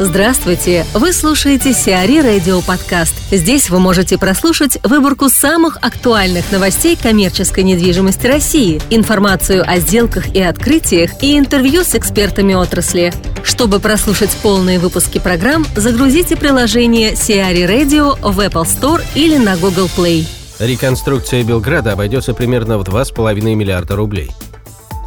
Здравствуйте! Вы слушаете Сиари Радио Подкаст. Здесь вы можете прослушать выборку самых актуальных новостей коммерческой недвижимости России, информацию о сделках и открытиях и интервью с экспертами отрасли. Чтобы прослушать полные выпуски программ, загрузите приложение Сиари Radio в Apple Store или на Google Play. Реконструкция Белграда обойдется примерно в 2,5 миллиарда рублей.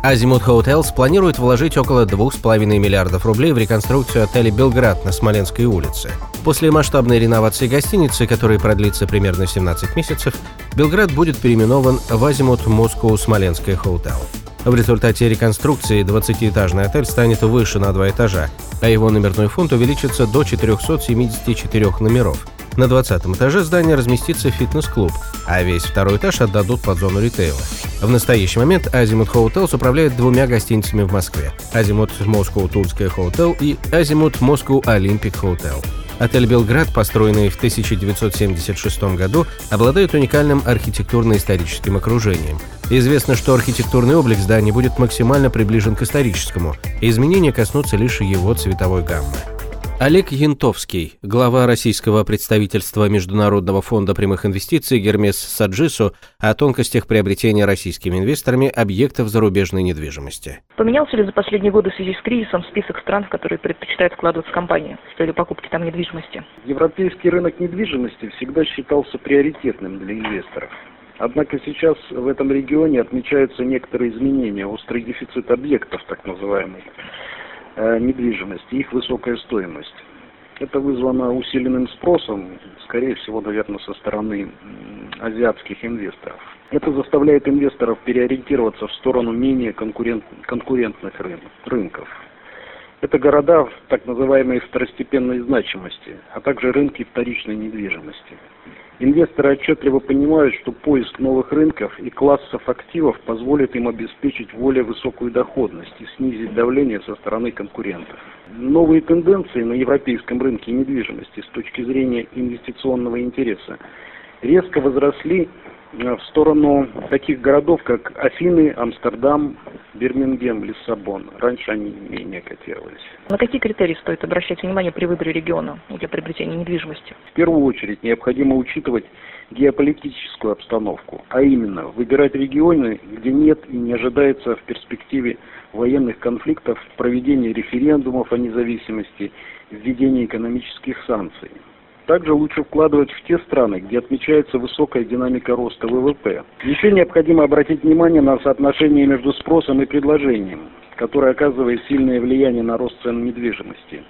Азимут Hotels планирует вложить около 2,5 миллиардов рублей в реконструкцию отеля «Белград» на Смоленской улице. После масштабной реновации гостиницы, которая продлится примерно 17 месяцев, Белград будет переименован в Азимут Москву Смоленская Hotel. В результате реконструкции 20-этажный отель станет выше на два этажа, а его номерной фонд увеличится до 474 номеров – на 20 этаже здания разместится фитнес-клуб, а весь второй этаж отдадут под зону ритейла. В настоящий момент Азимут Hotels управляет двумя гостиницами в Москве – Азимут Москва Тульская Hotel и Азимут Москва Олимпик Hotel. Отель «Белград», построенный в 1976 году, обладает уникальным архитектурно-историческим окружением. Известно, что архитектурный облик здания будет максимально приближен к историческому, и изменения коснутся лишь его цветовой гаммы. Олег Янтовский, глава российского представительства Международного фонда прямых инвестиций Гермес Саджису о тонкостях приобретения российскими инвесторами объектов зарубежной недвижимости. Поменялся ли за последние годы в связи с кризисом список стран, в которые предпочитают вкладываться компании с целью покупки там недвижимости? Европейский рынок недвижимости всегда считался приоритетным для инвесторов. Однако сейчас в этом регионе отмечаются некоторые изменения, острый дефицит объектов, так называемый. Э, недвижимости, их высокая стоимость. Это вызвано усиленным спросом, скорее всего, наверное, со стороны азиатских инвесторов. Это заставляет инвесторов переориентироваться в сторону менее конкурент, конкурентных рынков. Это города так называемой второстепенной значимости, а также рынки вторичной недвижимости. Инвесторы отчетливо понимают, что поиск новых рынков и классов активов позволит им обеспечить более высокую доходность и снизить давление со стороны конкурентов. Новые тенденции на европейском рынке недвижимости с точки зрения инвестиционного интереса резко возросли Э, в сторону таких городов, как Афины, Амстердам, Бирмингем, Лиссабон. Раньше они менее котировались. На какие критерии стоит обращать внимание при выборе региона для приобретения недвижимости? В первую очередь необходимо учитывать геополитическую обстановку, а именно выбирать регионы, где нет и не ожидается в перспективе военных конфликтов, проведения референдумов о независимости, введения экономических санкций. Также лучше вкладывать в те страны, где отмечается высокая динамика роста ВВП. Еще необходимо обратить внимание на соотношение между спросом и предложением, которое оказывает сильное влияние на рост цен недвижимости.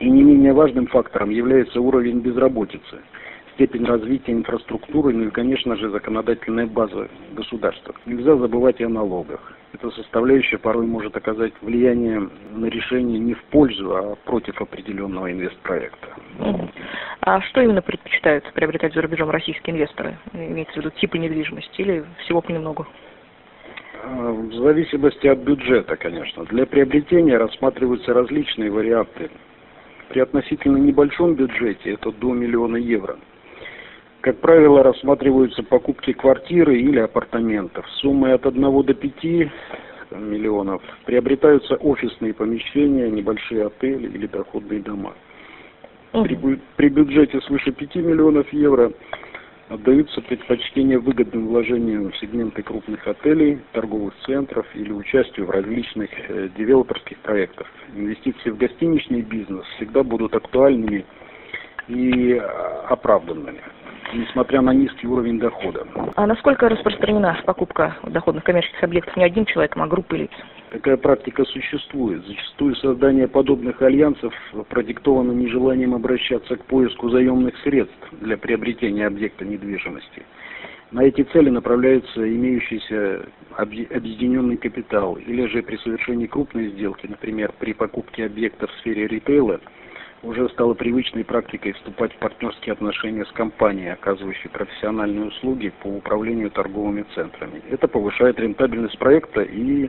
И не менее важным фактором является уровень безработицы – степень развития инфраструктуры, ну и, конечно же, законодательная база государства. Нельзя забывать и о налогах. Эта составляющая порой может оказать влияние на решение не в пользу, а против определенного инвестпроекта. А что именно предпочитают приобретать за рубежом российские инвесторы? Имеется в виду типы недвижимости или всего понемногу? А, в зависимости от бюджета, конечно. Для приобретения рассматриваются различные варианты. При относительно небольшом бюджете, это до миллиона евро, как правило, рассматриваются покупки квартиры или апартаментов. Суммой от 1 до 5 миллионов приобретаются офисные помещения, небольшие отели или доходные дома. При, при бюджете свыше 5 миллионов евро отдаются предпочтение выгодным вложениям в сегменты крупных отелей, торговых центров или участию в различных э, девелоперских проектах. Инвестиции в гостиничный бизнес всегда будут актуальными и э, оправданными несмотря на низкий уровень дохода. А насколько распространена покупка доходных коммерческих объектов не одним человеком, а группой лиц? Такая практика существует. Зачастую создание подобных альянсов продиктовано нежеланием обращаться к поиску заемных средств для приобретения объекта недвижимости. На эти цели направляется имеющийся объединенный капитал, или же при совершении крупной сделки, например, при покупке объекта в сфере ритейла, уже стало привычной практикой вступать в партнерские отношения с компанией, оказывающей профессиональные услуги по управлению торговыми центрами. Это повышает рентабельность проекта и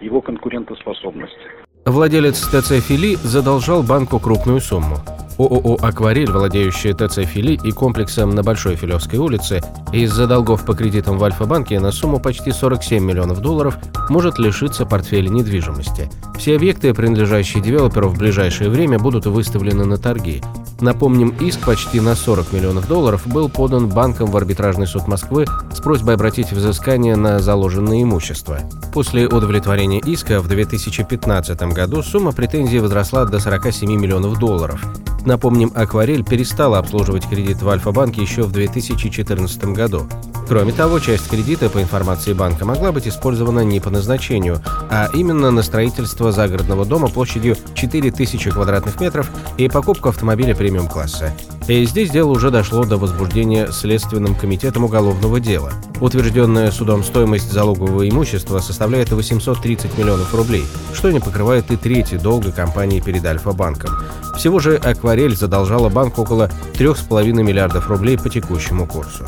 его конкурентоспособность. Владелец ТЦ «Фили» задолжал банку крупную сумму. ООО «Акварель», владеющая ТЦ «Фили» и комплексом на Большой Филевской улице, из-за долгов по кредитам в Альфа-банке на сумму почти 47 миллионов долларов может лишиться портфеля недвижимости. Все объекты, принадлежащие девелоперу, в ближайшее время будут выставлены на торги. Напомним, иск почти на 40 миллионов долларов был подан банком в арбитражный суд Москвы с просьбой обратить взыскание на заложенное имущество. После удовлетворения иска в 2015 году сумма претензий возросла до 47 миллионов долларов. Напомним, «Акварель» перестала обслуживать кредит в Альфа-банке еще в 2014 году. Кроме того, часть кредита, по информации банка, могла быть использована не по назначению, а именно на строительство загородного дома площадью 4000 квадратных метров и покупку автомобиля премиум-класса. И здесь дело уже дошло до возбуждения Следственным комитетом уголовного дела. Утвержденная судом стоимость залогового имущества составляет 830 миллионов рублей, что не покрывает и трети долга компании перед Альфа-банком. Всего же «Акварель» задолжала банку около 3,5 миллиардов рублей по текущему курсу.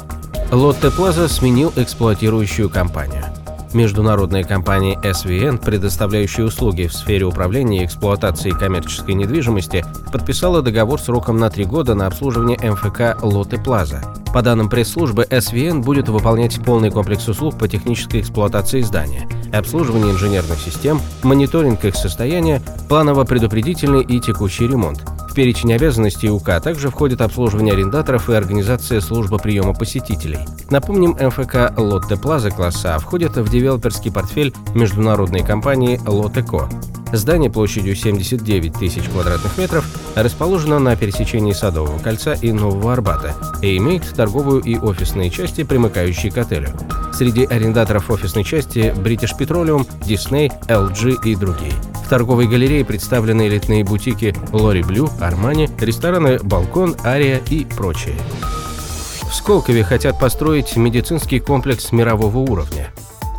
Лотте Плаза сменил эксплуатирующую компанию. Международная компания SVN, предоставляющая услуги в сфере управления и эксплуатации коммерческой недвижимости, подписала договор сроком на три года на обслуживание МФК Лотте Плаза. По данным пресс-службы, SVN будет выполнять полный комплекс услуг по технической эксплуатации здания, обслуживание инженерных систем, мониторинг их состояния, планово-предупредительный и текущий ремонт – в перечень обязанностей УК также входит обслуживание арендаторов и организация службы приема посетителей. Напомним, МФК Лотте Плаза класса входит в девелоперский портфель международной компании Лотеко. Здание площадью 79 тысяч квадратных метров расположено на пересечении Садового кольца и Нового Арбата и имеет торговую и офисные части, примыкающие к отелю. Среди арендаторов офисной части British Petroleum, Disney, LG и другие. В торговой галерее представлены элитные бутики Лори Блю, Армани, рестораны Балкон, Ария и прочие. В Сколково хотят построить медицинский комплекс мирового уровня.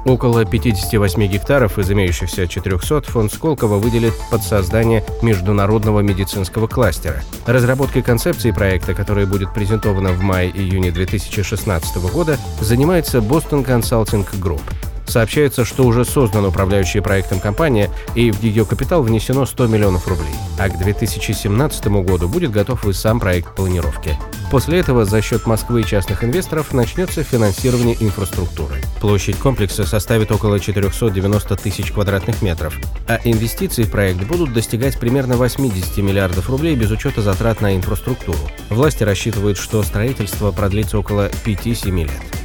Около 58 гектаров из имеющихся 400 фонд Сколково выделит под создание международного медицинского кластера. Разработкой концепции проекта, которая будет презентована в мае-июне 2016 года, занимается Boston Consulting Group. Сообщается, что уже создана управляющая проектом компания, и в ее капитал внесено 100 миллионов рублей. А к 2017 году будет готов и сам проект планировки. После этого за счет Москвы и частных инвесторов начнется финансирование инфраструктуры. Площадь комплекса составит около 490 тысяч квадратных метров, а инвестиции в проект будут достигать примерно 80 миллиардов рублей без учета затрат на инфраструктуру. Власти рассчитывают, что строительство продлится около 5-7 лет.